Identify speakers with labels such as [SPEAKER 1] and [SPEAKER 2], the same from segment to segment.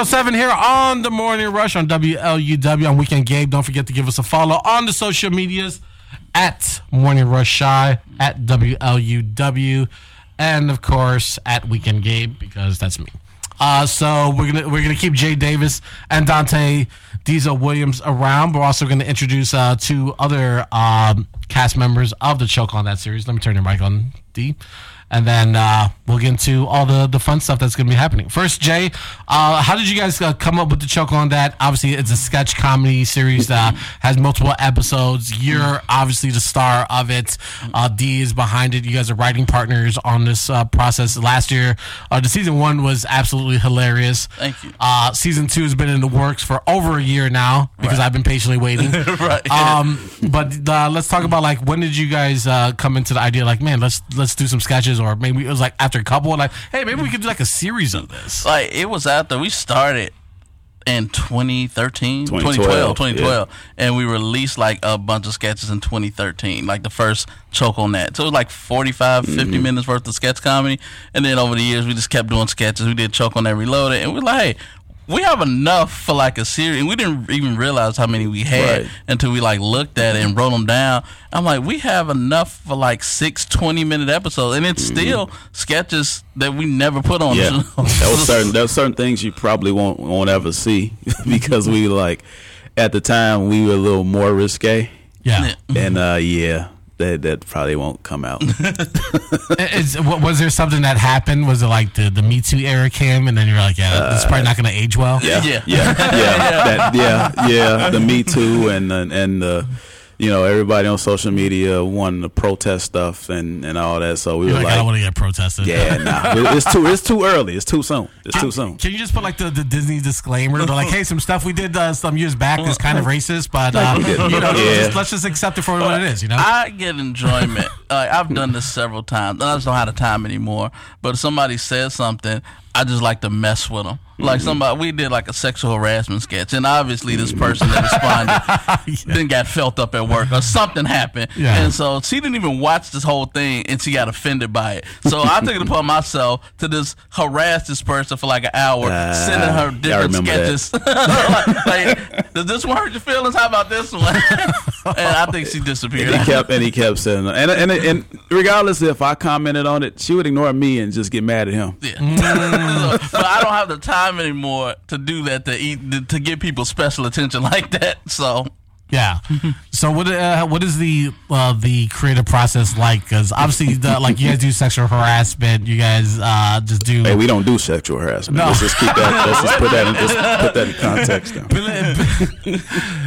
[SPEAKER 1] 807 here on the Morning Rush on WLUW on Weekend Gabe. Don't forget to give us a follow on the social medias at Morning Rush Shy, at WLUW, and of course at Weekend Gabe because that's me. Uh, so we're gonna we're gonna keep Jay Davis and Dante Diesel Williams around. We're also gonna introduce uh, two other um, cast members of the Choke on that series. Let me turn your mic on, D and then uh, we'll get into all the, the fun stuff that's going to be happening. First, Jay, uh, how did you guys uh, come up with the choke on that? Obviously, it's a sketch comedy series that has multiple episodes. You're obviously the star of it. Uh, D is behind it. You guys are writing partners on this uh, process. Last year, uh, the season one was absolutely hilarious.
[SPEAKER 2] Thank you.
[SPEAKER 1] season two has been in the works for over a year now because
[SPEAKER 2] Right.
[SPEAKER 1] I've been patiently waiting.
[SPEAKER 2] right.
[SPEAKER 1] um, but uh, let's talk about like when did you guys uh, come into the idea? Like, man, let's let's do some sketches, or maybe it was like after a couple, like, hey, maybe we could do like a series of this.
[SPEAKER 2] like it was after we started in 2013
[SPEAKER 3] 2012,
[SPEAKER 2] 2012 2012 and we released like a bunch of sketches in 2013 like the first choke on that so it was like 45 50
[SPEAKER 3] Mm-hmm.
[SPEAKER 2] minutes worth of sketch comedy. And then over the years we just kept doing sketches. We did choke on that reloaded. And we're like hey we have enough for like a series and we didn't even realize how many we had
[SPEAKER 3] Right.
[SPEAKER 2] until we like looked at it and wrote them down. I'm like we have enough for like six 20 minute episodes and it's still sketches that we never put on.
[SPEAKER 3] Mm-hmm. Yeah, there was certain there was certain things you probably won't won't ever see because we like at the time we were a little more risque,
[SPEAKER 1] Yeah,
[SPEAKER 3] and uh, yeah, that that probably won't come out.
[SPEAKER 1] Is, was there something that happened? Was it like the the Me Too era came, and then you're like, yeah, it's probably not going to age well.
[SPEAKER 3] Uh, Yeah,
[SPEAKER 2] Yeah.
[SPEAKER 3] yeah, yeah, that, yeah, yeah. The Me Too and and, and the you know everybody on social media wanting to protest stuff and and all that. So we
[SPEAKER 1] You're
[SPEAKER 3] were
[SPEAKER 1] like, I don't want to get protested.
[SPEAKER 3] yeah, nah, it's too it's too early. It's too soon. It's too soon.
[SPEAKER 1] Can you just put like the, the Disney disclaimer? They're like, hey, some stuff we did uh, some years back is kind of racist, but uh, you know,
[SPEAKER 3] Yeah.
[SPEAKER 1] just, let's just accept it for what it is. You know?
[SPEAKER 2] I get enjoyment. Like I've done this several times. I just don't have the time anymore. But if somebody says something, I just like to mess with them.
[SPEAKER 3] Mm-hmm.
[SPEAKER 2] Like somebody, we did like a sexual harassment sketch, and obviously this person that responded then got felt up at work or something happened,
[SPEAKER 1] Yeah.
[SPEAKER 2] and so she didn't even watch this whole thing, and she got offended by it. So I took it upon myself to just harass this person for like an hour,
[SPEAKER 3] Ah,
[SPEAKER 2] sending her different sketches. like, like, does this one hurt your feelings? How about this one? and I think she disappeared.
[SPEAKER 3] And he kept and he kept saying and and and regardless if I commented on it, she would ignore me and just get mad at him.
[SPEAKER 2] Yeah. but I don't have the time anymore to do that to eat to give people special attention like that. So
[SPEAKER 1] Yeah. so what uh, what is the uh, the creative process like? Because obviously, the, like you guys do sexual harassment, you guys uh, just do.
[SPEAKER 3] Hey, we don't do sexual harassment.
[SPEAKER 1] No.
[SPEAKER 3] Let's just keep that. Let's just put that in, just put that in context.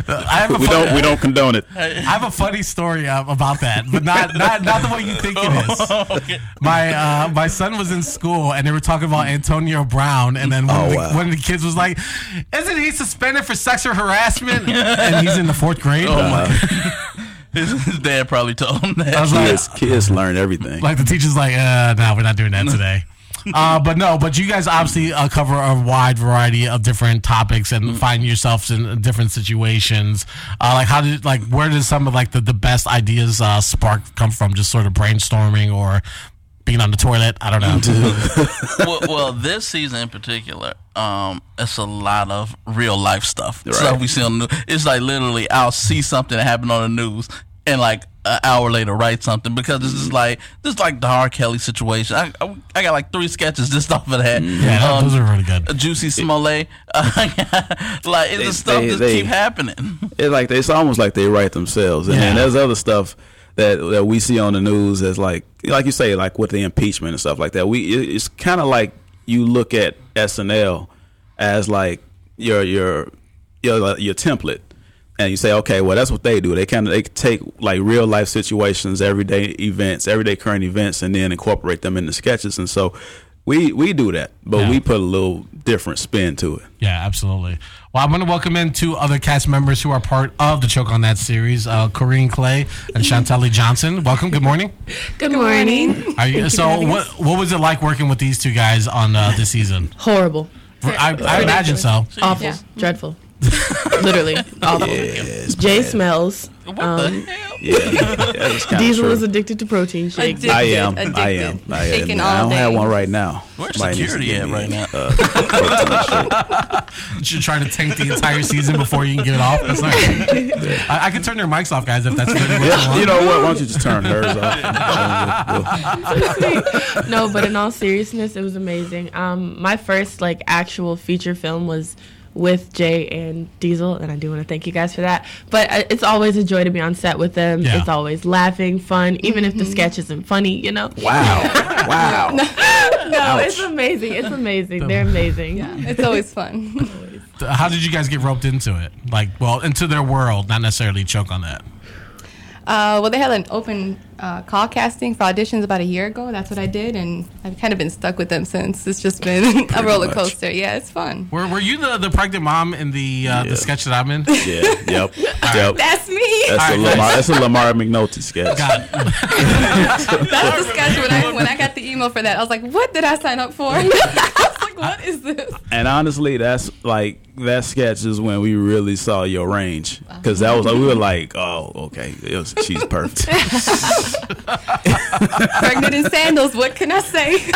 [SPEAKER 1] I have a
[SPEAKER 3] We
[SPEAKER 1] funny,
[SPEAKER 3] don't we don't condone it.
[SPEAKER 1] I have a funny story uh, about that, but not not not the way you think it is. My uh, my son was in school and they were talking about Antonio Brown, and then one,
[SPEAKER 3] Oh,
[SPEAKER 1] of, the,
[SPEAKER 3] wow.
[SPEAKER 1] one of the kids was like, "Isn't he suspended for sexual harassment?" and he's in the fourth grade.
[SPEAKER 2] oh my his, his dad probably told him that.
[SPEAKER 1] I was like,
[SPEAKER 3] Kids kids learn everything.
[SPEAKER 1] like the teacher's like, uh, no, we're not doing that today. Uh, but no, but you guys obviously uh, cover a wide variety of different topics and find yourselves in different situations. Uh, like how did like where did some of like the, the best ideas uh, spark come from? Just sort of brainstorming or being on the toilet. I don't know.
[SPEAKER 2] well, well, this season in particular, um, it's a lot of real life stuff.
[SPEAKER 3] Right.
[SPEAKER 2] Stuff we see on the news. It's like literally, I'll see something that happened on the news, and like an hour later, write something because this is like this is like the R. Kelly situation. I, I, I got like three sketches just off of that.
[SPEAKER 1] yeah,
[SPEAKER 2] Um,
[SPEAKER 1] those are really good.
[SPEAKER 2] a Juicy Smollett. like it's
[SPEAKER 3] They-
[SPEAKER 2] the stuff
[SPEAKER 3] they-
[SPEAKER 2] that
[SPEAKER 3] they-
[SPEAKER 2] keep happening.
[SPEAKER 3] It's like it's almost like they write themselves. And then there's other stuff that that we see on the news as like like you say like with the impeachment and stuff like that. We it- it's kind of like you look at SNL as like your your your your template. And you say, okay, well, that's what they do. They kind of they take like real life situations, everyday events, everyday current events, and then incorporate them into sketches. And so, we we do that, but
[SPEAKER 1] Yeah.
[SPEAKER 3] we put a little different spin to it.
[SPEAKER 1] Yeah, absolutely. Well, I'm going to welcome in two other cast members who are part of the Choke on That series, uh, Corrine Clay and Chantelly Johnson. Welcome. Good morning.
[SPEAKER 4] Good morning.
[SPEAKER 1] Are you, so, what what was it like working with these two guys on uh, this season?
[SPEAKER 4] Horrible.
[SPEAKER 1] I, I imagine so.
[SPEAKER 4] Awful.
[SPEAKER 5] Yeah.
[SPEAKER 4] Dreadful. Literally. Awful.
[SPEAKER 3] Yes,
[SPEAKER 4] Jay
[SPEAKER 3] man.
[SPEAKER 4] smells.
[SPEAKER 2] What
[SPEAKER 4] Um,
[SPEAKER 2] the hell?
[SPEAKER 3] Yeah, that's
[SPEAKER 4] Diesel
[SPEAKER 3] true.
[SPEAKER 4] is addicted to protein shakes.
[SPEAKER 5] Addicted.
[SPEAKER 3] I am. I am. I am.
[SPEAKER 5] Shaking
[SPEAKER 3] I don't have one right now.
[SPEAKER 2] Where's
[SPEAKER 3] Somebody
[SPEAKER 2] security
[SPEAKER 3] give
[SPEAKER 2] at right now?
[SPEAKER 3] uh,
[SPEAKER 1] you're trying to tank the entire season before you can get it off. That's not I, I can turn their mics off, guys, if that's really what you
[SPEAKER 3] Yeah,
[SPEAKER 1] want.
[SPEAKER 3] you know what? Why don't you just turn hers off?
[SPEAKER 4] no, but in all seriousness, it was amazing. Um, my first like actual feature film was with Jay and Diesel, and I do want to thank you guys for that. But uh, it's always a joy to be on set with them.
[SPEAKER 1] Yeah.
[SPEAKER 4] It's always laughing, fun, even if the sketch isn't funny. You know.
[SPEAKER 3] Wow, wow.
[SPEAKER 4] No, it's amazing. It's amazing. They're amazing.
[SPEAKER 5] It's always fun.
[SPEAKER 1] How did you guys get roped into it? Like, well, into their world, not necessarily choke on that.
[SPEAKER 5] Uh, well, they had an open uh, call casting for auditions about a year ago. That's what I did, and I've kind of been stuck with them since. It's just been a roller
[SPEAKER 3] much.
[SPEAKER 5] coaster. Yeah, it's fun.
[SPEAKER 1] Were, were you the, the pregnant mom in the uh,
[SPEAKER 3] Yeah.
[SPEAKER 1] the sketch that I'm in?
[SPEAKER 3] Yeah, yep, yep.
[SPEAKER 5] That's me.
[SPEAKER 3] That's a Lamar. That's a Lamar McNulty sketch.
[SPEAKER 1] God,
[SPEAKER 5] That's the sketch when I when I got the email for that. I was like, "What did I sign up for?" I was like, "What is this?"
[SPEAKER 3] And honestly, that's like that sketch is when we really saw your range because that was like we were like, oh, okay, it was, she's perfect.
[SPEAKER 5] Pregnant in sandals. What can I say?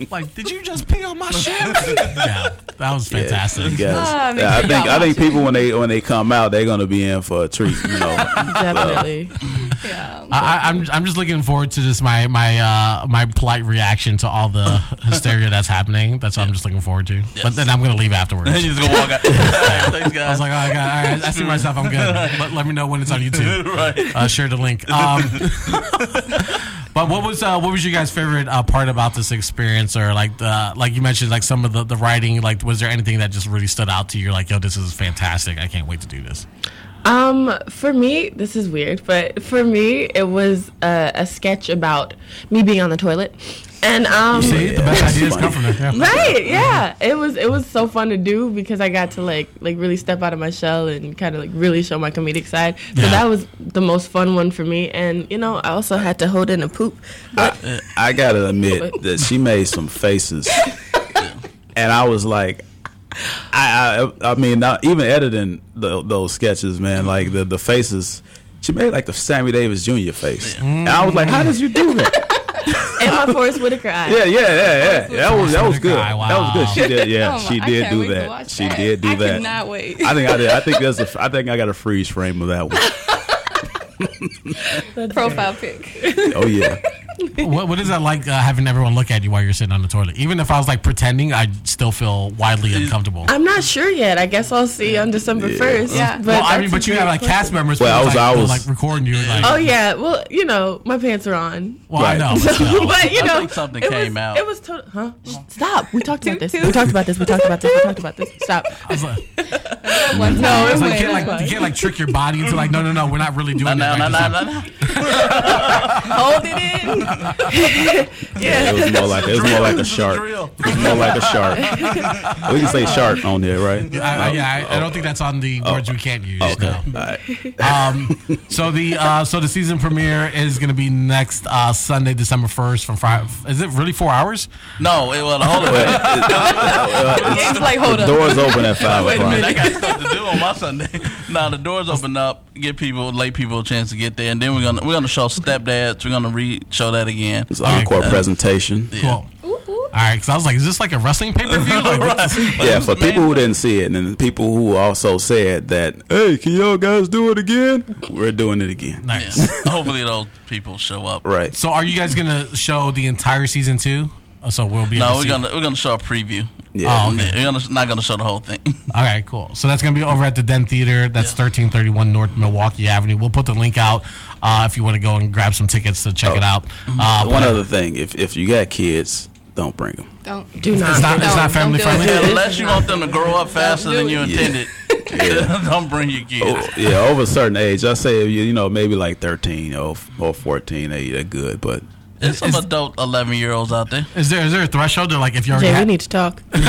[SPEAKER 1] like, did you just pee on my shoes? yeah, that was fantastic.
[SPEAKER 3] Yes.
[SPEAKER 5] Ah, make
[SPEAKER 3] Yeah, I think I think people when they when they come out, they're gonna be in for a treat. You know,
[SPEAKER 4] Definitely.
[SPEAKER 5] Yeah.
[SPEAKER 1] I, I- I'm I'm just looking forward to just my my uh, my polite reaction to all the hysteria that's happening. That's what I'm just looking forward to. But then I'm gonna leave afterwards.
[SPEAKER 2] You just gonna walk out. Thanks, guys.
[SPEAKER 1] I was like, oh, I, got, all right, I see myself. I'm good. Let, let me know when it's on YouTube.
[SPEAKER 2] right.
[SPEAKER 1] Uh, share the link. Um, but what was uh, what was your guys' favorite uh, part about this experience, or like the like you mentioned, like some of the, the writing? Like, was there anything that just really stood out to you? You're like, yo, this is fantastic. I can't wait to do this.
[SPEAKER 4] Um, for me, this is weird, but for me, it was a, a sketch about me being on the toilet, and um,
[SPEAKER 1] See, the best ideas come from there. Yeah.
[SPEAKER 4] right, yeah, it was it was so fun to do because I got to like like really step out of my shell and kind of like really show my comedic side. So
[SPEAKER 1] Yeah.
[SPEAKER 4] that was the most fun one for me, and you know, I also had to hold in a poop.
[SPEAKER 3] I, I gotta admit that she made some faces, and I was like, I I, I mean, not even editing the, those sketches, man, like the the faces. She made like the Sammy Davis Jr. face, and I was like, "How did you do that?"
[SPEAKER 4] and my Forest Whitaker eye.
[SPEAKER 3] Yeah, yeah, yeah, yeah. That was that was good.
[SPEAKER 1] Guy,
[SPEAKER 3] That was good. She did, yeah,
[SPEAKER 5] Oh
[SPEAKER 3] she did do that. She
[SPEAKER 5] that.
[SPEAKER 3] did do
[SPEAKER 5] I
[SPEAKER 3] that.
[SPEAKER 5] cannot wait.
[SPEAKER 3] I think I did. I think there's a. I think I got a freeze frame of that one.
[SPEAKER 5] Profile pic.
[SPEAKER 3] Oh yeah.
[SPEAKER 1] what, what is that like uh, having everyone look at you while you're sitting on the toilet? Even if I was like pretending, I'd still feel wildly uncomfortable.
[SPEAKER 4] I'm not sure yet. I guess I'll see on December first.
[SPEAKER 5] Yeah.
[SPEAKER 1] well, I
[SPEAKER 4] that's
[SPEAKER 1] mean,
[SPEAKER 4] a
[SPEAKER 1] but you
[SPEAKER 4] great
[SPEAKER 1] have like
[SPEAKER 4] question.
[SPEAKER 1] cast members.
[SPEAKER 3] Well, I
[SPEAKER 1] who,
[SPEAKER 3] was-
[SPEAKER 1] like,
[SPEAKER 3] I
[SPEAKER 1] will,
[SPEAKER 3] was-
[SPEAKER 1] like recording you. Like,
[SPEAKER 4] Oh yeah. Well, you know, my pants are on.
[SPEAKER 1] well, I
[SPEAKER 3] Right.
[SPEAKER 1] know. But still.
[SPEAKER 4] but you
[SPEAKER 2] I
[SPEAKER 4] know,
[SPEAKER 2] think something
[SPEAKER 4] it
[SPEAKER 2] came
[SPEAKER 4] was,
[SPEAKER 2] out.
[SPEAKER 4] It was total. Huh? Stop. We talked about this. We talked about this. We talked about this. We talked about this. Stop.
[SPEAKER 1] I was like,
[SPEAKER 5] One
[SPEAKER 4] No,
[SPEAKER 5] time.
[SPEAKER 1] it's like, you, can't, like, you can't like trick your body into like, no, no, no, we're not really doing
[SPEAKER 2] No, no,
[SPEAKER 1] Like,
[SPEAKER 2] no, no, no, no.
[SPEAKER 5] Hold it in.
[SPEAKER 3] Yeah, it was more like it was more like a shark. It was more like a shark. We can say shark on there, right?
[SPEAKER 1] I, I, yeah, I, I don't think that's on the words we can't use.
[SPEAKER 3] Okay.
[SPEAKER 1] no.
[SPEAKER 3] All right.
[SPEAKER 1] Um, so the uh, so the season premiere is going to be next uh, Sunday, December first, from five. Is it really four hours?
[SPEAKER 2] No, it was hold on. Wait,
[SPEAKER 5] Yeah, it's like, hold up.
[SPEAKER 3] Doors open at five
[SPEAKER 2] wait a minute, I got stuff to do on my Sunday. now the doors open up, give people, lay people a chance to get there, and then we're gonna we're gonna show stepdads. We're gonna re show that again.
[SPEAKER 3] It's an encore
[SPEAKER 2] Uh,
[SPEAKER 3] presentation.
[SPEAKER 1] Cool. All right, because I was like, is this like a wrestling pay per view? Like, what's-
[SPEAKER 3] Yeah, for people who didn't see it, and people who also said that, "Hey, can y'all guys do it again?" We're doing it again.
[SPEAKER 1] nice.
[SPEAKER 2] Yeah. Hopefully those people show up.
[SPEAKER 3] Right.
[SPEAKER 1] So, are you guys going to show the entire season two? Uh, So we'll be.
[SPEAKER 2] No, we're gonna we're gonna show a preview.
[SPEAKER 3] Yeah.
[SPEAKER 1] Oh, okay.
[SPEAKER 2] We're gonna, not gonna show the whole thing.
[SPEAKER 1] All right, cool. So that's going to be over at the Den Theater. That's
[SPEAKER 2] Yeah.
[SPEAKER 1] 1331 North Milwaukee Avenue. We'll put the link out uh, if you want to go and grab some tickets to check it out. Uh,
[SPEAKER 3] One other thing, if if you got kids, don't bring them.
[SPEAKER 5] Don't.
[SPEAKER 4] Do not.
[SPEAKER 1] it's not, it's not family
[SPEAKER 5] don't it.
[SPEAKER 1] friendly.
[SPEAKER 2] Unless you want them to grow up faster than you
[SPEAKER 5] do
[SPEAKER 3] it.
[SPEAKER 2] intended, don't bring your kids.
[SPEAKER 3] Oh, yeah, over a certain age, I say you you know maybe like thirteen or or fourteen, they they're good. But
[SPEAKER 2] There's some
[SPEAKER 1] is-
[SPEAKER 2] adult 11 year olds out there.
[SPEAKER 1] Is there is there a threshold? They're like if you already
[SPEAKER 4] Jay, we
[SPEAKER 1] had,
[SPEAKER 4] need to talk.
[SPEAKER 3] yeah,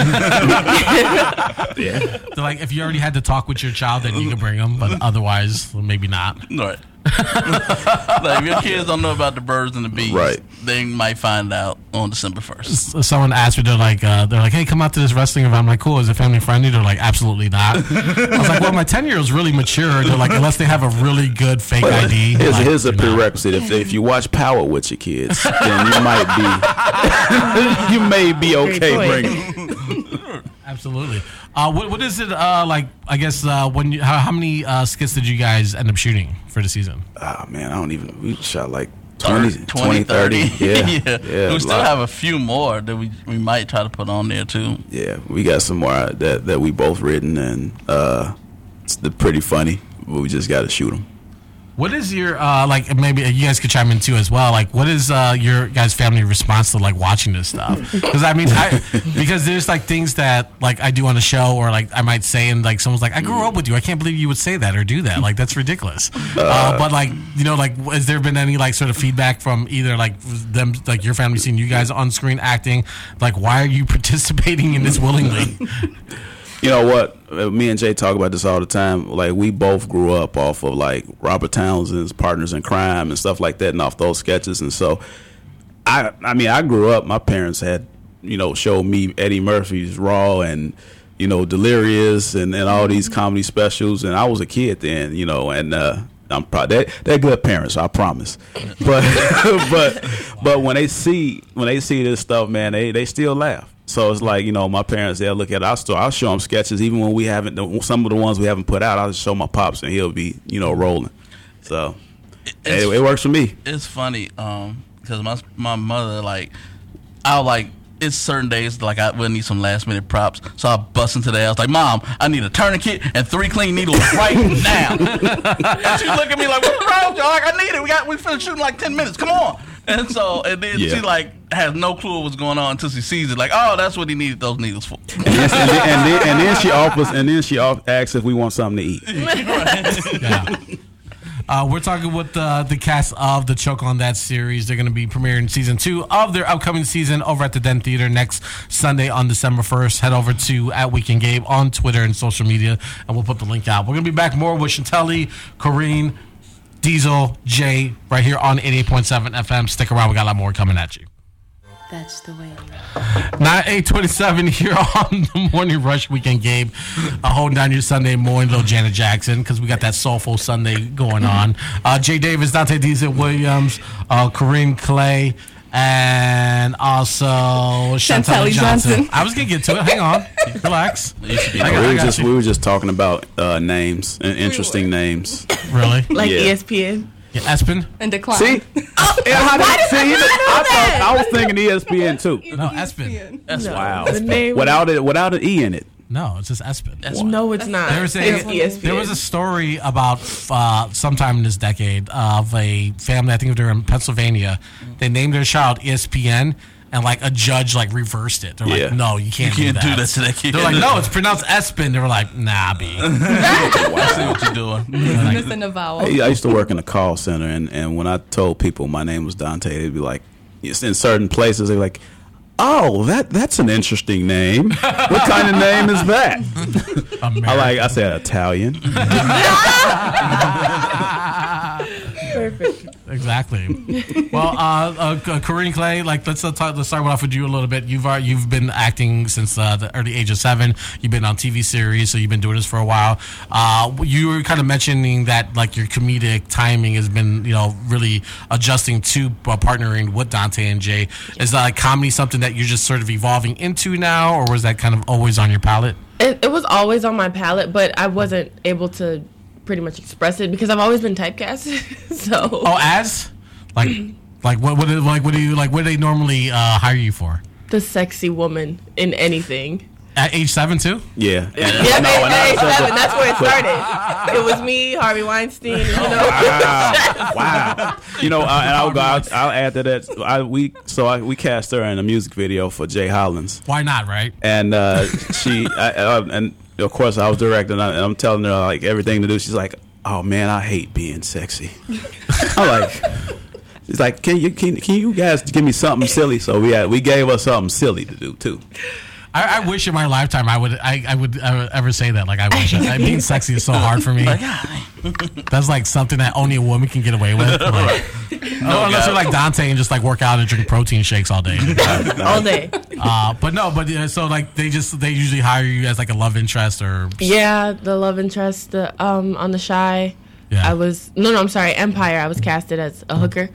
[SPEAKER 1] they're like if you already had to talk with your child, then you can bring them, but otherwise, maybe not.
[SPEAKER 2] Right. like if your kids don't know about the birds and the bees,
[SPEAKER 3] Right.
[SPEAKER 2] they might find out on December 1st.
[SPEAKER 1] Someone asked me, they're like, uh, they're like, hey, come out to this wrestling event. I'm like, cool. Is it family friendly? They're like, absolutely not. I was like, well, my ten year old's really mature. They're like, unless they have a really good fake
[SPEAKER 3] But
[SPEAKER 1] ID.
[SPEAKER 3] here's,
[SPEAKER 1] like,
[SPEAKER 3] here's a prerequisite: if if you watch Power with your kids, then you might be you may be okay
[SPEAKER 4] point.
[SPEAKER 3] bringing.
[SPEAKER 1] Absolutely. Uh, what what is it uh, like? I guess uh, when you, how, how many uh, skits did you guys end up shooting for the season?
[SPEAKER 3] Oh man, I don't even. We shot like 20,
[SPEAKER 2] 20,
[SPEAKER 3] 20 30. Yeah,
[SPEAKER 2] yeah.
[SPEAKER 3] yeah.
[SPEAKER 2] we still
[SPEAKER 3] lot.
[SPEAKER 2] have a few more that we we might try to put on there too.
[SPEAKER 3] Yeah, we got some more that that we both written and uh, it's they're pretty funny. But we just got to shoot them.
[SPEAKER 1] What is your uh, like? Maybe you guys could chime in too as well. Like, what is uh, your guys' family response to like watching this stuff? Because I mean, I, because there's like things that like I do on the show, or like I might say, and like someone's like, "I grew up with you. I can't believe you would say that or do that. Like that's ridiculous." Uh, but like you know, like has there been any like sort of feedback from either like them, like your family seeing you guys on screen acting? Like, why are you participating in this willingly?
[SPEAKER 3] You know what? Me and Jay talk about this all the time. Like we both grew up off of like Robert Townsend's Partners in Crime and stuff like that, and off those sketches. And so, I I mean, I grew up. My parents had you know showed me Eddie Murphy's Raw and you know Delirious and, and all these comedy specials, and I was a kid then. You know, and uh, I'm proud. They they're good parents, I promise. But but but when they see when they see this stuff, man, they they still laugh. So it's like you know, my parents they'll look at. I'll still I'll show them sketches even when we haven't some of the ones we haven't put out. I'll just show my pops and he'll be you know rolling. So it, it works for me.
[SPEAKER 2] it's funny um because my my mother like I'll like it's certain days like I would need some last minute props, so I bust into the house like, "Mom, I need a tourniquet and three clean needles right now." and she look at me like, "What's wrong you?" I'm like, "I need it. We got we finished shooting like ten minutes. Come on." And so and then
[SPEAKER 3] Yeah.
[SPEAKER 2] she like has no clue what's going on until she sees it. Like, "Oh, that's what he needed those needles for."
[SPEAKER 3] And then, and, then, and, then, and then she offers and then she off, asks if we want something to eat.
[SPEAKER 1] Yeah. Uh, we're talking with uh, the cast of the Choke on That series. They're going to be premiering season two of their upcoming season over at the Den Theater next Sunday on December 1st. Head over to at Weekend Gabe on Twitter and social media, and we'll put the link out. We're going to be back more with Chantelli, Corrine, Diesel, Jay, right here on 88.7 FM. Stick around. We got a lot more coming at you.
[SPEAKER 6] That's the way.
[SPEAKER 1] Nine eight twenty seven here on the morning rush weekend Gabe, uh, holding down your Sunday morning, little Janet Jackson, because we got that soulful Sunday going on. Uh, Jay Davis, Dante Diesel Williams, uh, Corinne Clay, and also Chantel Johnson.
[SPEAKER 5] Johnson.
[SPEAKER 1] I was gonna get to it. Hang on, relax.
[SPEAKER 2] You be
[SPEAKER 1] got-
[SPEAKER 3] we were just
[SPEAKER 1] you.
[SPEAKER 3] we were just talking about uh, names and interesting names.
[SPEAKER 1] Really?
[SPEAKER 4] Like
[SPEAKER 3] Yeah.
[SPEAKER 4] ESPN.
[SPEAKER 1] Yeah, Espen?
[SPEAKER 5] And decline.
[SPEAKER 3] See, Yeah, how did- see, I, thought, I was thinking ESPN too.
[SPEAKER 1] No, Espen.
[SPEAKER 2] That's
[SPEAKER 4] No,
[SPEAKER 3] Wow,
[SPEAKER 4] The name
[SPEAKER 3] without it, without an e in it.
[SPEAKER 1] No, it's just Espen.
[SPEAKER 2] That's
[SPEAKER 4] No, it's not.
[SPEAKER 1] There was a
[SPEAKER 4] it's
[SPEAKER 1] there was a story about uh, sometime in this decade of a family. I think they're in Pennsylvania. They named their child ESPN, and like a judge like reversed it. They're
[SPEAKER 3] Yeah.
[SPEAKER 1] like, "No, you can't,
[SPEAKER 2] You can't
[SPEAKER 1] do
[SPEAKER 2] do
[SPEAKER 1] that."
[SPEAKER 2] that to that kid.
[SPEAKER 1] They're like, "No, it's pronounced Espen." They were like, "Nah, B."
[SPEAKER 2] I see what you're doing.
[SPEAKER 5] Missing a vowel.
[SPEAKER 3] I I used to work in a call center, and, and when I told people my name was Dante, they'd be like, it's in certain places, they're like, "Oh, that that's an interesting name. what kind of name is that?" I like. I said Italian.
[SPEAKER 4] perfect.
[SPEAKER 1] Exactly. well, uh, uh, Corinne Clay, like let's uh, talk, let's start off with you a little bit. You've uh, you've been acting since uh, the early age of seven. You've been on TV series, so you've been doing this for a while. Uh, you were kind of mentioning that like your comedic timing has been you know really adjusting to uh, partnering with Dante and Jay. Is that like comedy something that you're just sort of evolving into now, or was that kind of always on your palette?
[SPEAKER 4] It, it was always on my palette, but I wasn't able to pretty much express it because I've always been typecast. so
[SPEAKER 1] Oh, as like like what what like what do you like? What do they normally uh, hire you for?
[SPEAKER 4] the sexy woman in anything.
[SPEAKER 1] At age seven too?
[SPEAKER 3] Yeah.
[SPEAKER 4] Yeah,
[SPEAKER 3] No,
[SPEAKER 4] at-
[SPEAKER 3] and I
[SPEAKER 4] at age
[SPEAKER 3] was like,
[SPEAKER 4] seven, that's where it started. It was me, Harvey Weinstein, you know.
[SPEAKER 3] Wow, wow. You know, uh, and I'll go. I'll, I'll add to that. I we so I, we cast her in a music video for Jay Hollins,
[SPEAKER 1] Why not? Right?
[SPEAKER 3] and uh, she I, I, and of course I was directing, and, I, and I'm telling her like everything to do. She's like, "Oh man, I hate being sexy." I'm like. It's like, can you can, can you guys give me something silly? So we had, we gave her something silly to do too.
[SPEAKER 1] I, I wish in my lifetime I would I, I would uh, ever say that. Like I wish I, being sexy is so hard for me. That's like something that only a woman can get away with. Like, no, unless you're like Dante and just like work out and drink protein shakes all day.
[SPEAKER 4] All day.
[SPEAKER 1] Uh, but no, but uh, so like they just they usually hire you as like a love interest or
[SPEAKER 4] Yeah, the love interest the, um, on the Chi.
[SPEAKER 1] Yeah.
[SPEAKER 4] I was no, no. I'm sorry, Empire. I was casted as a hooker.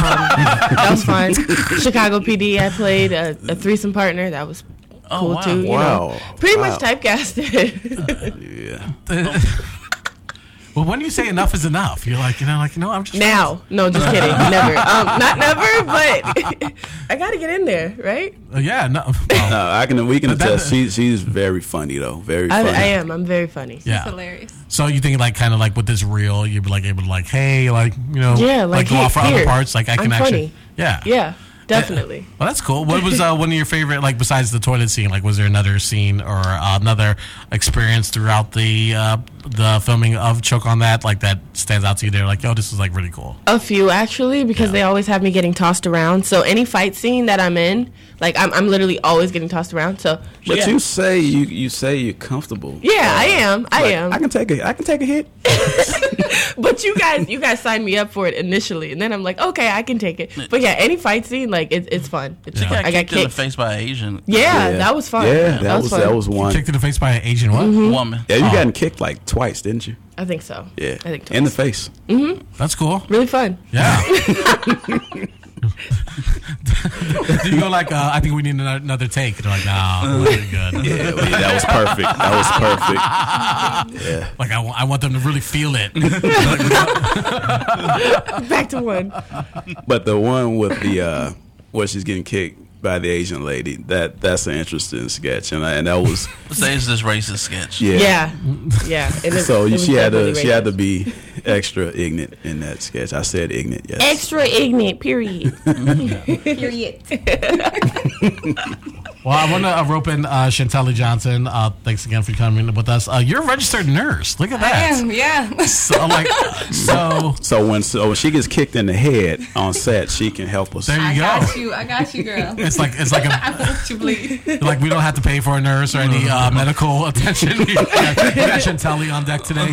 [SPEAKER 4] Um, that was fun. Chicago PD. I played a, a threesome partner. That was
[SPEAKER 2] Oh,
[SPEAKER 4] cool
[SPEAKER 2] wow.
[SPEAKER 4] too. You
[SPEAKER 3] Wow.
[SPEAKER 4] know, pretty
[SPEAKER 3] Wow.
[SPEAKER 4] much typecasted.
[SPEAKER 3] Yeah.
[SPEAKER 1] well, when you say enough is enough, you're like, you know, like, no, I'm just
[SPEAKER 4] now, no, just kidding, never. Um, not never, but I got to get in there, right?
[SPEAKER 1] Uh, yeah, no, well,
[SPEAKER 3] No, I can. We can
[SPEAKER 1] But that-
[SPEAKER 3] attest. She, she's very funny though. Very
[SPEAKER 4] I,
[SPEAKER 3] funny.
[SPEAKER 4] I am. I'm very funny.
[SPEAKER 1] yeah.
[SPEAKER 5] It's hilarious.
[SPEAKER 1] So you think like kind of like with this reel, you'd be like able to like, hey, like you know,
[SPEAKER 4] Yeah, like,
[SPEAKER 1] go
[SPEAKER 4] here-
[SPEAKER 1] off for other parts. Like I can
[SPEAKER 4] I'm
[SPEAKER 1] actually,
[SPEAKER 4] funny.
[SPEAKER 1] yeah,
[SPEAKER 4] Yeah, definitely.
[SPEAKER 1] Well, that's cool. What was uh, one of your favorite, like besides the toilet scene? Like, was there another scene or uh, another experience throughout the uh, the filming of Choke on That, like that stands out to you? There, like, yo, this is like really cool.
[SPEAKER 4] A few actually, because they always have me getting tossed around. So any fight scene that I'm in, like I'm, I'm literally always getting tossed around. So
[SPEAKER 3] But
[SPEAKER 4] yeah.
[SPEAKER 3] you say you you say you're comfortable.
[SPEAKER 4] Yeah, I am. I
[SPEAKER 3] Like,
[SPEAKER 4] am.
[SPEAKER 3] I can take a I can take a hit.
[SPEAKER 4] but you guys, you guys signed me up for it initially, and then I'm like, okay, I can take it. But yeah, any fight scene, like it, it's fun. It's
[SPEAKER 2] She
[SPEAKER 4] fun. I got
[SPEAKER 2] kicked in the
[SPEAKER 4] kicked.
[SPEAKER 2] face by an Asian
[SPEAKER 4] Yeah, that was fun.
[SPEAKER 3] Yeah, that, was
[SPEAKER 4] fun.
[SPEAKER 3] that was one.
[SPEAKER 1] Kicked in the face by an Asian what?
[SPEAKER 4] Mm-hmm.
[SPEAKER 2] woman.
[SPEAKER 3] Yeah, you
[SPEAKER 1] Oh.
[SPEAKER 3] gotten kicked like twice, didn't you?
[SPEAKER 4] I think so.
[SPEAKER 3] Yeah,
[SPEAKER 4] I think
[SPEAKER 3] in the
[SPEAKER 4] twice.
[SPEAKER 3] face.
[SPEAKER 1] That's cool.
[SPEAKER 4] really fun.
[SPEAKER 1] Yeah. Do you go like, uh, I think we need another, another take? They're like, nah, we're good.
[SPEAKER 3] Yeah, well, yeah, that was perfect. That was perfect. Yeah,
[SPEAKER 1] Like, I wa- I want them to really feel it.
[SPEAKER 4] Back to one.
[SPEAKER 3] but the one with the uh, where she's getting kicked by the Asian lady that that's an interesting sketch, and I, and that was
[SPEAKER 2] Say it's this racist sketch.
[SPEAKER 3] yeah.
[SPEAKER 4] Yeah, yeah. And it-
[SPEAKER 3] So
[SPEAKER 4] was
[SPEAKER 3] she had to
[SPEAKER 4] definitely
[SPEAKER 3] she had to be extra ignorant in that sketch. I said ignorant. Yes.
[SPEAKER 4] extra ignorant. Period.
[SPEAKER 5] Period.
[SPEAKER 1] Well, I want to uh, rope in uh, Chantelli Johnson. Uh, thanks again for coming with us. Uh, you're a registered nurse. Look at that.
[SPEAKER 5] I
[SPEAKER 1] that.
[SPEAKER 5] am, yeah.
[SPEAKER 1] So, like, so
[SPEAKER 3] So when so when she gets kicked in the head on set, she can help us.
[SPEAKER 1] there you
[SPEAKER 5] I
[SPEAKER 1] go.
[SPEAKER 5] got you. I got you, girl.
[SPEAKER 1] It's like it's like a
[SPEAKER 5] I want you bleed.
[SPEAKER 1] like we don't have to pay for a nurse or any uh, medical attention. we got, we got Chantelli on deck today.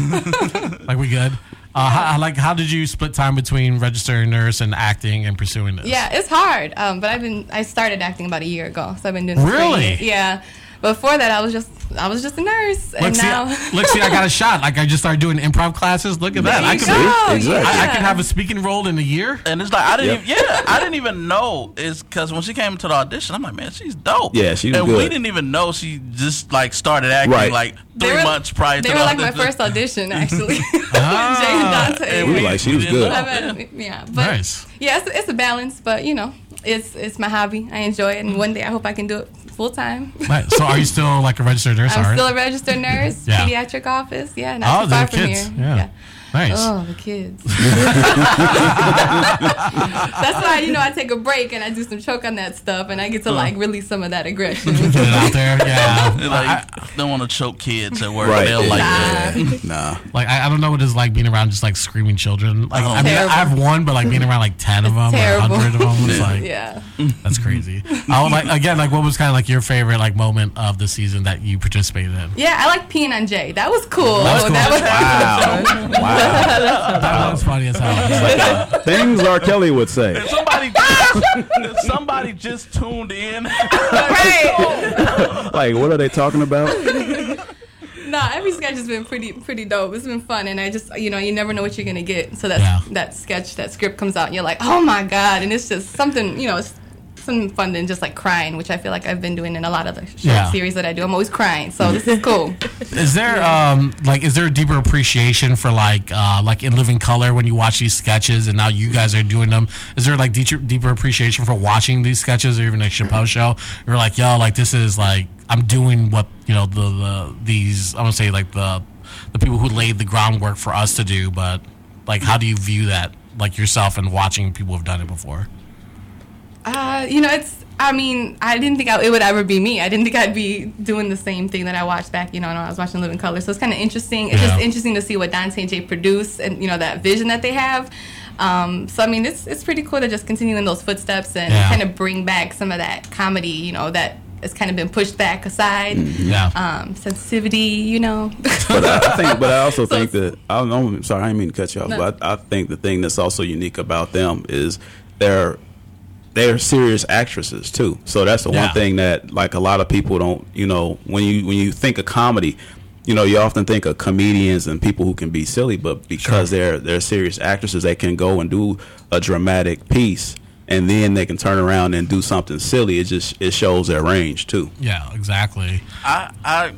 [SPEAKER 1] like we good. Uh, how, like how did you split time between registering nurse and acting and pursuing this?
[SPEAKER 5] Yeah, it's hard. Um, but I've been I started acting about a year ago, so I've been doing
[SPEAKER 1] Really?
[SPEAKER 5] Yeah. Before that, I was just I was just a nurse, and
[SPEAKER 1] Look, see,
[SPEAKER 5] now
[SPEAKER 1] look, see, I got a shot. Like I just started doing improv classes. Look at that.
[SPEAKER 5] There
[SPEAKER 1] I
[SPEAKER 5] you
[SPEAKER 1] could,
[SPEAKER 5] go.
[SPEAKER 3] See? Exactly.
[SPEAKER 1] I, I
[SPEAKER 5] yeah.
[SPEAKER 1] could have a speaking role in a year.
[SPEAKER 2] And it's like I didn't
[SPEAKER 3] Yep.
[SPEAKER 2] even yeah I didn't even know it's because when she came to the audition I'm like man she's dope
[SPEAKER 3] Yeah, she was
[SPEAKER 2] and we didn't even know she just like started acting
[SPEAKER 3] Right.
[SPEAKER 2] like three
[SPEAKER 5] were-
[SPEAKER 2] months prior to that.
[SPEAKER 5] they
[SPEAKER 2] to
[SPEAKER 5] were
[SPEAKER 2] the
[SPEAKER 5] like my first audition actually.
[SPEAKER 1] Ah.
[SPEAKER 5] Jay and Dante.
[SPEAKER 2] And
[SPEAKER 3] We were like, she was good.
[SPEAKER 2] know.
[SPEAKER 5] I yeah, but
[SPEAKER 1] Nice.
[SPEAKER 5] yeah, it's, it's a balance, but you know, it's it's my hobby. I enjoy it, and one day I hope I can do it full time.
[SPEAKER 1] Right. So are you still like a registered nurse?
[SPEAKER 5] I'm
[SPEAKER 1] right?
[SPEAKER 5] still a registered nurse,
[SPEAKER 1] Yeah.
[SPEAKER 5] pediatric office. Yeah,
[SPEAKER 1] Oh,
[SPEAKER 5] not too far from
[SPEAKER 1] kids.
[SPEAKER 5] here.
[SPEAKER 1] Yeah. Nice.
[SPEAKER 5] Oh, the kids. That's why you know I take a break and I do some choke on that stuff, and I get to like release some of that aggression.
[SPEAKER 1] Put it out there. Yeah.
[SPEAKER 2] They, like don't want to choke kids at work
[SPEAKER 3] Right.
[SPEAKER 2] they don't like
[SPEAKER 5] Nah.
[SPEAKER 2] that
[SPEAKER 3] Nah.
[SPEAKER 1] Like I, I don't know what it's like being around just like screaming children. Like oh. I mean,
[SPEAKER 5] Terrible.
[SPEAKER 1] I have one, but like being around like ten of them, or hundred of them, it's like
[SPEAKER 5] yeah.
[SPEAKER 1] that's crazy. I would like again, like what was kind of like your favorite like moment of the season that you participated in?
[SPEAKER 5] Yeah, I like peeing on Jay. That was cool.
[SPEAKER 1] That was cool.
[SPEAKER 5] That was-
[SPEAKER 3] Wow. wow.
[SPEAKER 1] That was funny as hell.
[SPEAKER 3] Uh, things R. Kelly would say.
[SPEAKER 2] somebody just, somebody just tuned in
[SPEAKER 5] right.
[SPEAKER 3] Like, what are they talking about?
[SPEAKER 5] No, every sketch has been pretty pretty dope. It's been fun, and I just you know you never know what you're gonna get. So that
[SPEAKER 1] Yeah.
[SPEAKER 5] that sketch that script comes out, and you're like, oh my god, and it's just something you know. It's, Something fun than just like crying, which I feel like I've been doing in a lot of the short
[SPEAKER 1] Yeah.
[SPEAKER 5] series that I do. I'm always crying, so this is cool.
[SPEAKER 1] Is there um like is there a deeper appreciation for like uh like in living color when you watch these sketches and now you guys are doing them? Is there like deeper deeper appreciation for watching these sketches or even a Chappelle show? You're like, yo, like this is like I'm doing what you know the the these I want to say like the the people who laid the groundwork for us to do, but like how do you view that like yourself and watching people have done it before?
[SPEAKER 5] Uh, you know, it's. I mean, I didn't think I, it would ever be me. I didn't think I'd be doing the same thing that I watched back, you know, when I was watching Living Color. So it's kind of interesting. It's
[SPEAKER 1] Yeah.
[SPEAKER 5] just interesting to see what Dante and Jay produce, and you know that vision that they have. Um, so I mean, it's it's pretty cool to just continue in those footsteps and
[SPEAKER 1] Yeah.
[SPEAKER 5] kind of bring back some of that comedy, you know, that has kind of been pushed back aside.
[SPEAKER 1] Yeah.
[SPEAKER 5] Um, sensitivity, you know.
[SPEAKER 3] But I, I think, but I also
[SPEAKER 5] So
[SPEAKER 3] think that I don't know. Sorry, I didn't mean to cut you off.
[SPEAKER 5] No.
[SPEAKER 3] But I, I think the thing that's also unique about them is they're they're serious actresses too. So that's the
[SPEAKER 1] Yeah.
[SPEAKER 3] one thing that like a lot of people don't. You know, when you when you think of comedy, you know, you often think of comedians and people who can be silly, but because they're they're serious actresses, they can go and do a dramatic piece and then they can turn around and do something silly. It just it shows their range too.
[SPEAKER 1] Yeah, exactly.
[SPEAKER 2] I I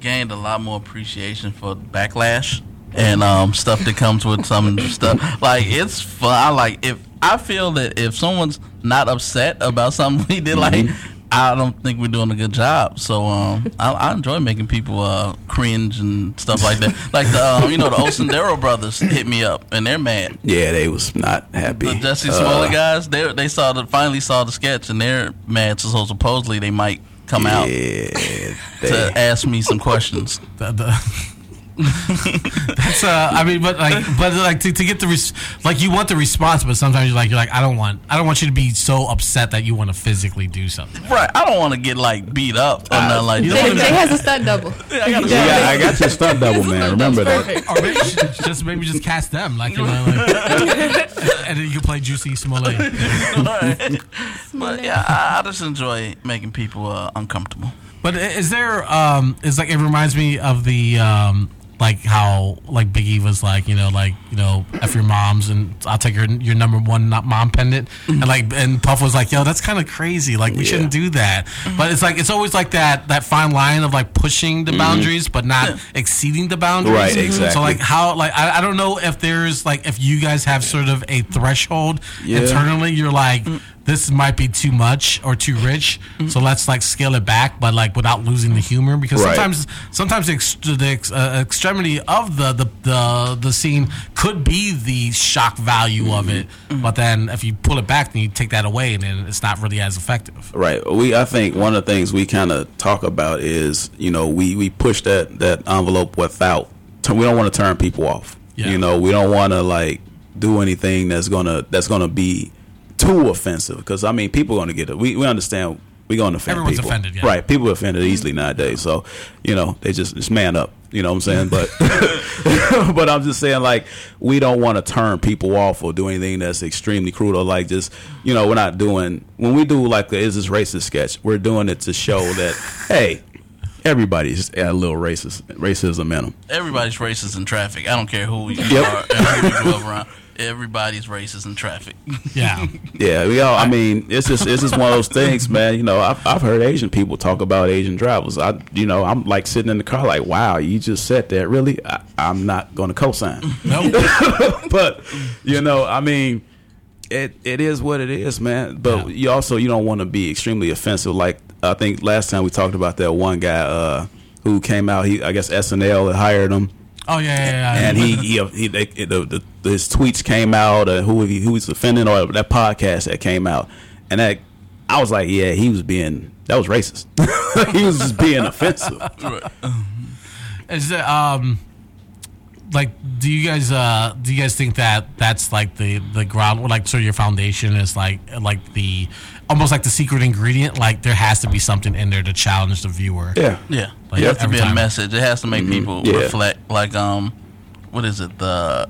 [SPEAKER 2] gained a lot more appreciation for backlash and um, stuff that comes with some stuff. Like it's fun. I like if I feel that if someone's not upset about something we did, like I don't think we're doing a good job. So um, I, I enjoy making people uh, cringe and stuff like that. Like the um, you know the Osundairo brothers hit me up and they're mad.
[SPEAKER 3] Yeah, they was not happy.
[SPEAKER 2] The Jesse
[SPEAKER 3] Uh,
[SPEAKER 2] Smollett guys, they they saw the finally saw the sketch and they're mad. So supposedly they might come out
[SPEAKER 3] Yeah,
[SPEAKER 2] to ask me some questions.
[SPEAKER 1] The, the That's uh, I mean, but like, but like to, to get the res- like you want the response, but sometimes you're like, you're like, I don't want, I don't want you to be so upset that you want to physically do something.
[SPEAKER 2] Right. I don't want to get like beat up or nothing like
[SPEAKER 1] you
[SPEAKER 2] that.
[SPEAKER 5] Jay, Jay has a stunt double.
[SPEAKER 2] I gotta
[SPEAKER 3] I got your stunt double, man. Remember that.
[SPEAKER 1] Or maybe just maybe just cast them, like you know, like, and then you can play Juicy Smollett.
[SPEAKER 2] But yeah, I, I just enjoy making people uh, uncomfortable.
[SPEAKER 1] But is there um is like it reminds me of the um like how like Biggie was like you know like you know f your moms and I'll take your your number one not mom pendant. And like and Puff was like yo that's kind of crazy. Like we shouldn't do that. Mm-hmm. But it's like it's always like that that fine line of like pushing the mm-hmm. boundaries but not exceeding the boundaries.
[SPEAKER 3] Right, exactly.
[SPEAKER 1] so like how like I, I don't know if there's like if you guys have sort of a threshold
[SPEAKER 3] Yeah.
[SPEAKER 1] internally you're like mm. This might be too much or too rich so let's like scale it back but like without losing the humor because
[SPEAKER 3] Right.
[SPEAKER 1] sometimes sometimes the, ex- the ex- uh, extremity of the, the the the scene could be the shock value of it but then if you pull it back then you take that away and then it's not really as effective
[SPEAKER 3] Right. We I think one of the things we kind of talk about is you know we we push that that envelope without t- we don't want to turn people off.
[SPEAKER 1] Yeah.
[SPEAKER 3] You know we don't want to like do anything that's gonna that's gonna be too offensive because I mean people are gonna get it. We we understand we're gonna offend
[SPEAKER 1] Everyone's
[SPEAKER 3] people.
[SPEAKER 1] offended, yeah.
[SPEAKER 3] Right. People are offended mm-hmm. easily nowadays. So you know they just just man up. You know what I'm saying? But but I'm just saying like we don't want to turn people off or do anything that's extremely crude or like just you know we're not doing when we do like the is this racist sketch we're doing it to show that hey everybody's a little racist racism in them.
[SPEAKER 2] Everybody's racist in traffic. I don't care who you
[SPEAKER 3] Yep.
[SPEAKER 2] are and who you grew up around. Everybody's racist in traffic.
[SPEAKER 1] yeah
[SPEAKER 3] Yeah, we all. I mean, it's just it's just one of those things, man. You know, I've I've heard Asian people talk about Asian drivers. I, you know, I'm like sitting in the car, like, wow, you just said that. Really, I, I'm not going to co-sign.
[SPEAKER 1] no
[SPEAKER 3] but you know, I mean, it it is what it is, man. But
[SPEAKER 1] Yeah.
[SPEAKER 3] you also you don't want to be extremely offensive. Like I think last time we talked about that one guy uh, who came out. He I guess SNL had hired him.
[SPEAKER 1] oh yeah yeah, yeah.
[SPEAKER 3] and he he, he they, the, the, his tweets came out uh, who he who was offending or that podcast that came out and that I was like yeah he was being that was racist he was just being offensive
[SPEAKER 1] Is it um like do you guys uh do you guys think that that's like the the ground like so your foundation is like like the almost like the secret ingredient like there has to be something in there to challenge the viewer
[SPEAKER 3] yeah
[SPEAKER 2] Yeah,
[SPEAKER 1] Like
[SPEAKER 2] it has to
[SPEAKER 1] every
[SPEAKER 2] be a message. It has to make people
[SPEAKER 3] Yeah.
[SPEAKER 2] reflect. Like, um, what is it? The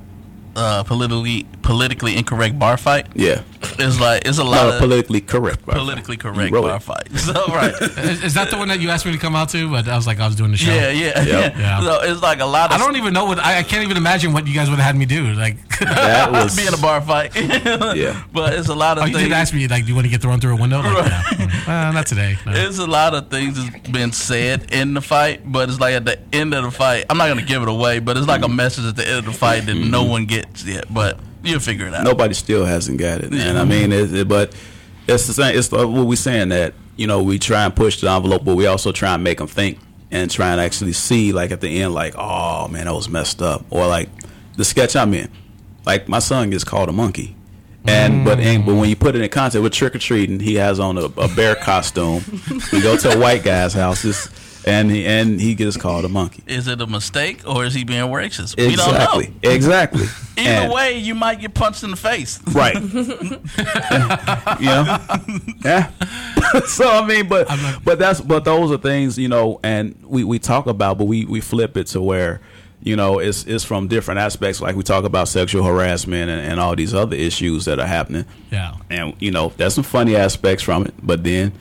[SPEAKER 2] uh, politically politically incorrect bar fight.
[SPEAKER 3] yeah
[SPEAKER 2] It's like it's a lot
[SPEAKER 3] not
[SPEAKER 2] of
[SPEAKER 3] politically correct by the way.
[SPEAKER 2] politically correct bar
[SPEAKER 3] it.
[SPEAKER 2] fight. So right.
[SPEAKER 1] is, is that the one that you asked me to come out to but I was like I was doing the show
[SPEAKER 2] Yeah, yeah,
[SPEAKER 3] Yep.
[SPEAKER 2] yeah,
[SPEAKER 1] Yeah.
[SPEAKER 2] So it's like a lot of I
[SPEAKER 1] don't even know what I, I can't even imagine what you guys would have had me do like
[SPEAKER 3] that was
[SPEAKER 2] be in a bar fight.
[SPEAKER 3] Yeah.
[SPEAKER 2] but it's a lot of
[SPEAKER 1] oh you
[SPEAKER 2] things.
[SPEAKER 1] did ask me like do you want to get thrown through a window like, yeah. uh, not today no.
[SPEAKER 2] It's a lot of things that's been said in the fight, but it's like at the end of the fight, I'm not gonna give it away, but it's like a message at the end of the fight that no one gets yet. But you'll figure it out.
[SPEAKER 3] nobody still hasn't got it and I mean it, it- but it's the same it's like what we're saying that you know we try and push the envelope but we also try and make them think and try and actually see like at the end like oh man that was messed up. Or like the sketch I'm in. Like my son gets called a monkey. And but and, but when you put it in context with trick or treating he has on a, a bear costume. We go to a white guy's house this, and he, and he gets called a monkey
[SPEAKER 2] Is it a mistake or is he being racist? We don't know.
[SPEAKER 3] exactly
[SPEAKER 2] Either
[SPEAKER 3] And-
[SPEAKER 2] way, you might get punched in the face.
[SPEAKER 3] Right. you know? Yeah. so I mean, but
[SPEAKER 1] not-
[SPEAKER 3] but that's but those are things, you know, and we, we talk about but we, we flip it to where, you know, it's it's from different aspects. Like we talk about sexual harassment and, and all these other issues that are happening.
[SPEAKER 1] yeah
[SPEAKER 3] And, you know, there's some funny aspects from it, but then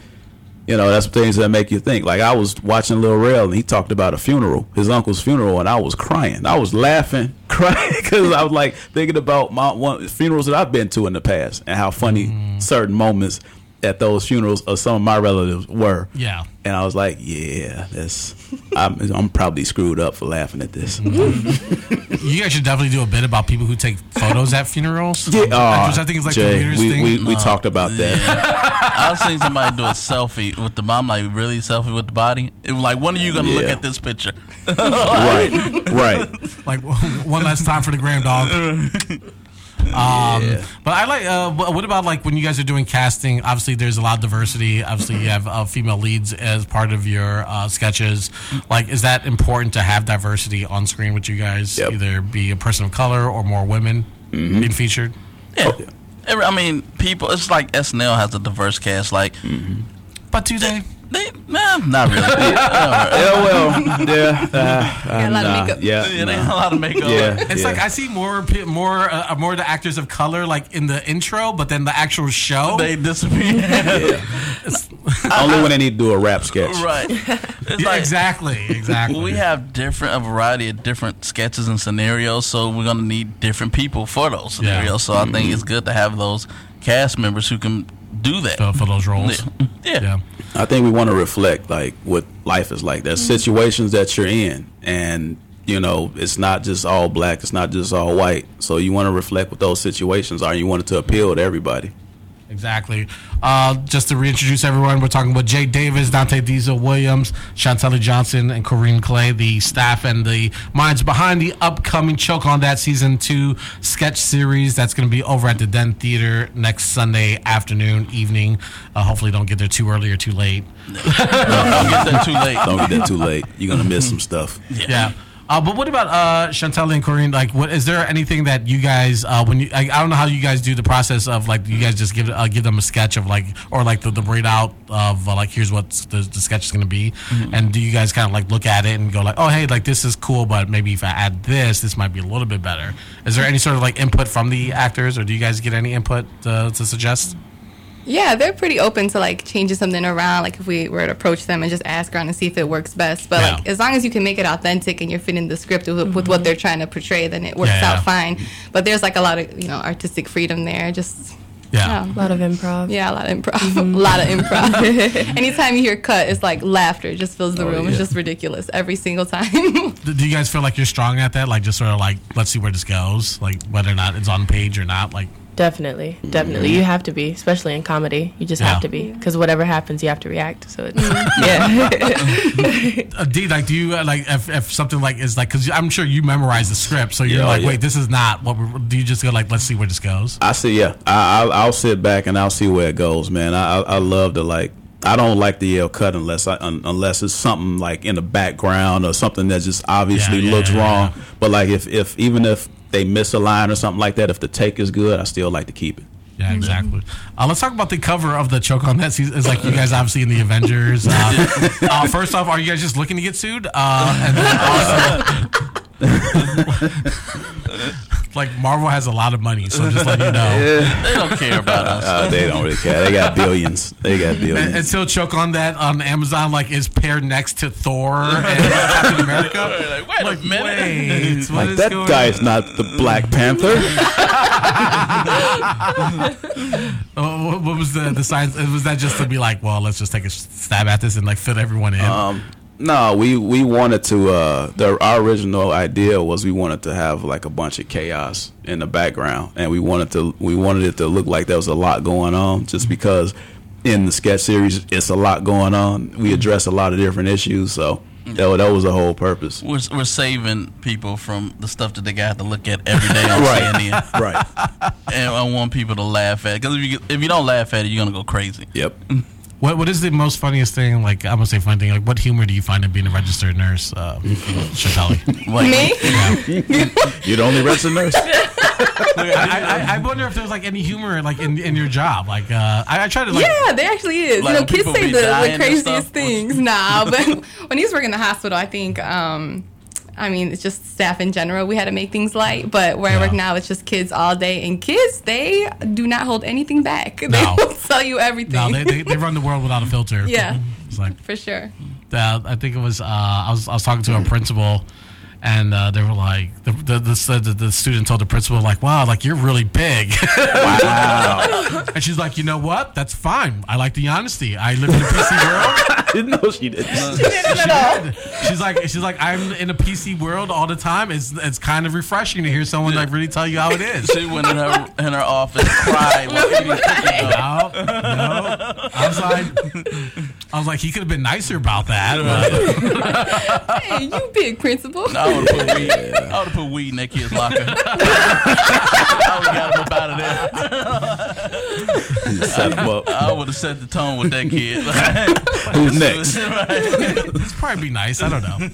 [SPEAKER 3] you know, that's things that make you think. Like I was watching Lil Rel and he talked about a funeral, his uncle's funeral, and I was crying. I was laughing, crying because I was like thinking about my one funerals that I've been to in the past and how funny mm. certain moments at those funerals of some of my relatives were.
[SPEAKER 1] Yeah.
[SPEAKER 3] And I was like, yeah, that's I'm, I'm probably screwed up for laughing at this. Mm-hmm.
[SPEAKER 1] You guys should definitely do a bit about people who take photos at funerals.
[SPEAKER 3] Yeah, aw, uh,
[SPEAKER 1] which I think it's like
[SPEAKER 3] Jay,
[SPEAKER 1] the weirdest
[SPEAKER 3] we,
[SPEAKER 1] thing.
[SPEAKER 3] We, we uh, talked about that.
[SPEAKER 2] I was seeing somebody do a selfie with the mom, like really selfie with the body. It was like, when are you gonna look at this picture?
[SPEAKER 3] right, right.
[SPEAKER 1] like one last time for the grand dog. Um,
[SPEAKER 3] Yeah.
[SPEAKER 1] but I like. Uh, what about like when you guys are doing casting? Obviously, there's a lot of diversity. Obviously, you have uh, female leads as part of your uh, sketches. Like, is that important to have diversity on screen with you guys?
[SPEAKER 3] Yep.
[SPEAKER 1] Either be a person of color or more women being featured.
[SPEAKER 2] Yeah. Every- I mean, people. It's like SNL has a diverse cast. Like
[SPEAKER 1] But do they?
[SPEAKER 2] They, nah, not really.
[SPEAKER 3] Yeah, well, yeah, uh,
[SPEAKER 5] Got a lot of
[SPEAKER 3] nah,
[SPEAKER 5] makeup.
[SPEAKER 3] Yeah,
[SPEAKER 2] yeah, they
[SPEAKER 3] nah.
[SPEAKER 2] got a lot of makeup.
[SPEAKER 3] yeah.
[SPEAKER 1] It's
[SPEAKER 3] yeah.
[SPEAKER 1] like I see more pe- more uh, more of the actors of color like in the intro, but then the actual show.
[SPEAKER 2] They disappear.
[SPEAKER 3] only when they need to do a rap sketch.
[SPEAKER 2] right. It's
[SPEAKER 1] Yeah,
[SPEAKER 2] like,
[SPEAKER 1] exactly, exactly.
[SPEAKER 2] We have different a variety of different sketches and scenarios, so we're gonna need different people for those
[SPEAKER 1] Yeah.
[SPEAKER 2] scenarios. So I think it's good to have those cast members who can do that.
[SPEAKER 1] for, for those roles. Mm-hmm.
[SPEAKER 2] Yeah.
[SPEAKER 1] Yeah.
[SPEAKER 3] I think we want to reflect like what life is like. There's mm-hmm. situations that you're in, and you know it's not just all black. It's not just all white. So you want to reflect what those situations are. You want it to appeal to everybody.
[SPEAKER 1] Exactly. Uh, just to reintroduce everyone, we're talking about Jay Davis, Dante Diesel Williams, Chantelli Johnson, and Corinne Clay, the staff and the minds behind the upcoming Choke on That Season 2 sketch series that's going to be over at the Den Theater next Sunday afternoon, evening. Uh, hopefully, don't get there too early or too late.
[SPEAKER 2] Don't get that too late.
[SPEAKER 3] Don't get that too late. You're gonna miss some stuff.
[SPEAKER 1] Yeah. Uh, but what about uh, Chantel and Corinne? Like, what is there anything that you guys uh, when you? I, I don't know how you guys do the process of like you guys just give uh, give them a sketch of like or like the, the breakout of uh, like here's what the, the sketch is going to be, and do you guys kind of like look at it and go like oh hey like this is cool but maybe if I add this this might be a little bit better. Is there any sort of like input from the actors or do you guys get any input uh, to suggest?
[SPEAKER 5] Yeah, they're pretty open to like changing something around. Like if we were to approach them and just ask around and see if it works best. But like as long as you can make it authentic and you're fitting the script with, with what mm-hmm. they're trying to portray, then it works
[SPEAKER 1] Yeah, yeah.
[SPEAKER 5] out fine. But there's like a lot of you know artistic freedom there. Just
[SPEAKER 1] Yeah.
[SPEAKER 5] yeah.
[SPEAKER 4] A lot of improv.
[SPEAKER 5] Yeah, a lot of improv. Mm-hmm. a lot of improv. Anytime you hear cut, it's like laughter it just fills the
[SPEAKER 3] Oh,
[SPEAKER 5] room.
[SPEAKER 3] yeah.
[SPEAKER 5] It's just ridiculous every single time.
[SPEAKER 1] Do do you guys feel like you're strong at that? Like just sort of like let's see where this goes, like whether or not it's on page or not. Like
[SPEAKER 4] Definitely, definitely. You have to be, especially in comedy. You just
[SPEAKER 1] Yeah.
[SPEAKER 4] have to be because whatever happens, you have to react. So it's yeah.
[SPEAKER 1] Uh, D, like, do you uh, like if, if something like is like because I'm sure you memorize the script, so you're
[SPEAKER 3] Yeah,
[SPEAKER 1] like,
[SPEAKER 3] yeah.
[SPEAKER 1] wait, this is not what. We're, do you just go like, let's see where this goes?
[SPEAKER 3] I see. Yeah, I, I'll, I'll sit back and I'll see where it goes, man. I, I I love to like. I don't like to yell cut unless I un, unless it's something like in the background or something that just obviously
[SPEAKER 1] Yeah, yeah,
[SPEAKER 3] looks
[SPEAKER 1] yeah,
[SPEAKER 3] wrong.
[SPEAKER 1] yeah.
[SPEAKER 3] But like if if even if they miss a line or something like that, if the take is good, I still like to keep it.
[SPEAKER 1] Yeah, exactly. Uh, let's talk about the cover of the choke on that season. It's like you guys obviously in the Avengers. Uh, uh, first off, are you guys just looking to get sued? Uh, and then also, like Marvel has a lot of money, so just let you know.
[SPEAKER 2] They don't care about us.
[SPEAKER 3] Uh, they don't really care. They got billions. They got billions.
[SPEAKER 1] and still choke on that on Amazon, like is paired next to Thor and Captain America.
[SPEAKER 2] Like, wait a
[SPEAKER 1] Like,
[SPEAKER 2] minute.
[SPEAKER 1] wait, what
[SPEAKER 3] like
[SPEAKER 1] is
[SPEAKER 3] that
[SPEAKER 1] going
[SPEAKER 3] guy's
[SPEAKER 1] on?
[SPEAKER 3] not the Black Panther.
[SPEAKER 1] Uh, what, what was the the science? Was that just to be like, well, let's just take a stab at this and like fit everyone in?
[SPEAKER 3] Um, no, we we wanted to. Uh, the our original idea was we wanted to have like a bunch of chaos in the background, and we wanted to we wanted it to look like there was a lot going on, just because in the sketch series it's a lot going on. We address a lot of different issues, so that, that was the whole purpose.
[SPEAKER 2] We're, we're saving people from the stuff that they got to look at every day on
[SPEAKER 3] Right.
[SPEAKER 2] CNN.
[SPEAKER 3] right.
[SPEAKER 2] And I want people to laugh at it. Because if you, if you don't laugh at it, you're going to go crazy.
[SPEAKER 3] Yep.
[SPEAKER 1] What what is the most funniest thing? Like I'm gonna say funny thing. Like what humor do you find in being a registered nurse, uh, Shatali?
[SPEAKER 2] Like,
[SPEAKER 5] Me?
[SPEAKER 3] You're the only registered nurse.
[SPEAKER 1] I, I, I wonder if there's like any humor like in, in your job. Like uh, I, I try to like
[SPEAKER 5] Yeah, there actually is.
[SPEAKER 2] Like
[SPEAKER 5] you know, kids say the, the craziest things. Nah, but when he was working in the hospital, I think um, I mean, it's just staff in general. We had to make things light. But where I work now, it's just kids all day. And kids, they do not hold anything back. They
[SPEAKER 1] No.
[SPEAKER 5] will tell you everything.
[SPEAKER 1] No, they, they, they run the world without a filter.
[SPEAKER 5] Yeah.
[SPEAKER 1] It's like
[SPEAKER 5] For sure.
[SPEAKER 1] uh, I think it was uh, I was I was talking to a principal, and uh, they were like the the, the the the student told the principal like, "Wow, like you're really big,"
[SPEAKER 3] Wow.
[SPEAKER 1] and she's like, "You know what? That's fine. I like the honesty. I live in a PC world."
[SPEAKER 3] I didn't know she did. She didn't at all.
[SPEAKER 1] She's like, she's like, I'm in a PC world all the time. It's it's kind of refreshing to hear someone like really tell you how it is.
[SPEAKER 2] She went in her in her office, cried, while eating cookie dough.
[SPEAKER 1] No, no. I was like, I was like, he could have been nicer about that. But
[SPEAKER 5] Hey, you big principal.
[SPEAKER 2] I would have put weed. I would have put weed in that kid's locker. I would have got him up out of there.
[SPEAKER 3] Set him up.
[SPEAKER 2] I would have set the tone with that kid.
[SPEAKER 3] Who's next?
[SPEAKER 1] it's probably be nice. I don't know.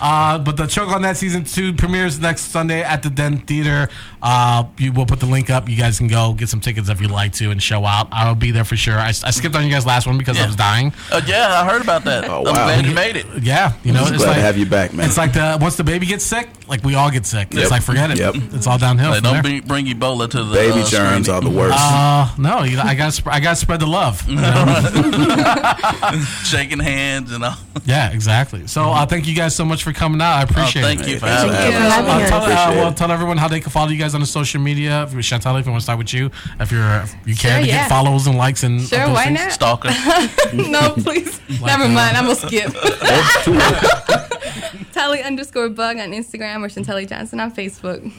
[SPEAKER 1] Uh, but the Choke on That season two premieres next Sunday at the Den Theater. Uh, you will put the link up. You guys can go get some tickets if you'd like to and show out. I will be there for sure. I, I skipped on you guys last one because I was dying.
[SPEAKER 2] Uh, yeah, I heard about that.
[SPEAKER 3] Oh,
[SPEAKER 2] I'm
[SPEAKER 3] wow.
[SPEAKER 2] glad you made it.
[SPEAKER 1] Yeah, you know,
[SPEAKER 3] Just
[SPEAKER 1] it's
[SPEAKER 3] glad
[SPEAKER 1] like
[SPEAKER 3] to have you back, man.
[SPEAKER 1] It's like the once the baby gets sick, like we all get sick.
[SPEAKER 3] Yep.
[SPEAKER 1] It's like forget it.
[SPEAKER 3] Yep.
[SPEAKER 1] It's all downhill.
[SPEAKER 2] Like,
[SPEAKER 1] from
[SPEAKER 2] don't
[SPEAKER 1] there.
[SPEAKER 2] bring, bring Ebola to the
[SPEAKER 3] Baby
[SPEAKER 2] uh,
[SPEAKER 3] germs are the worst.
[SPEAKER 1] Uh, no, you know, I got to I got to spread the love. you know?
[SPEAKER 2] shaking hands and all.
[SPEAKER 1] yeah, exactly. So uh, thank you guys so much for coming out. I
[SPEAKER 2] Oh,
[SPEAKER 1] appreciate
[SPEAKER 2] thank
[SPEAKER 1] it.
[SPEAKER 2] you for
[SPEAKER 3] Thanks
[SPEAKER 2] having
[SPEAKER 3] for
[SPEAKER 2] me.
[SPEAKER 3] having
[SPEAKER 4] for
[SPEAKER 3] us.
[SPEAKER 4] having
[SPEAKER 1] Uh, tell, uh, well, tell everyone how they can follow you guys on the social media. If you're Chantal, if you want to start with you, if you're if you care
[SPEAKER 5] Sure,
[SPEAKER 1] to
[SPEAKER 5] yeah.
[SPEAKER 1] get follows and likes and
[SPEAKER 5] Sure, why
[SPEAKER 1] things.
[SPEAKER 5] not?
[SPEAKER 2] Stalker.
[SPEAKER 5] no, please. Never
[SPEAKER 1] uh,
[SPEAKER 5] mind. I'm going to skip. Tally underscore bug on Instagram or Chantelli Johnson on Facebook.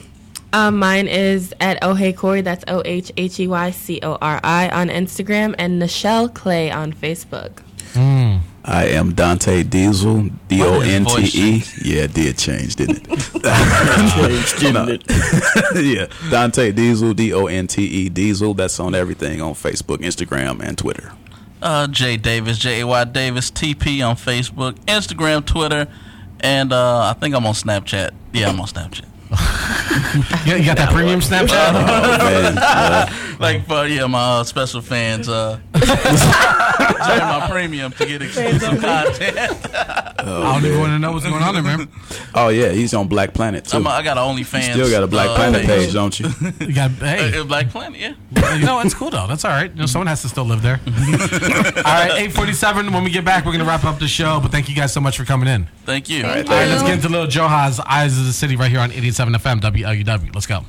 [SPEAKER 4] Um, mine is at Oh Hey Cori. That's O H H E Y C O R I on Instagram and Nichelle Clay on Facebook.
[SPEAKER 3] I am Donte Diesel, D O N T E. Yeah, did change, didn't it?
[SPEAKER 7] Changed, didn't it?
[SPEAKER 3] yeah, Donte Diesel, D O N T E Diesel. That's on everything on Facebook, Instagram, and Twitter.
[SPEAKER 2] Uh, J Davis, J A Y Davis, TP on Facebook, Instagram, Twitter, and uh, I think I'm on Snapchat. Yeah, I'm on Snapchat.
[SPEAKER 1] Yeah, you got that premium Snapchat.
[SPEAKER 3] Oh man, uh,
[SPEAKER 2] Like for yeah, my uh, special fans. Uh, join my premium to get exclusive content.
[SPEAKER 1] I don't even want to know what's going on there, man.
[SPEAKER 3] oh yeah, he's on Black Planet too.
[SPEAKER 2] I'm, I got an OnlyFans.
[SPEAKER 3] Still got a Black
[SPEAKER 2] uh,
[SPEAKER 3] Planet page, don't you?
[SPEAKER 1] You got hey,
[SPEAKER 2] Uh, Black Planet, yeah.
[SPEAKER 1] no, it's cool though. That's all right. You know, someone has to still live there. all right, eight forty-seven. When we get back, we're gonna wrap up the show. But thank you guys so much for coming in.
[SPEAKER 2] Thank you.
[SPEAKER 5] Thank
[SPEAKER 1] All right, let's get into little Joha's Eyes of the City right here on 87 FM WLUW. Let's go.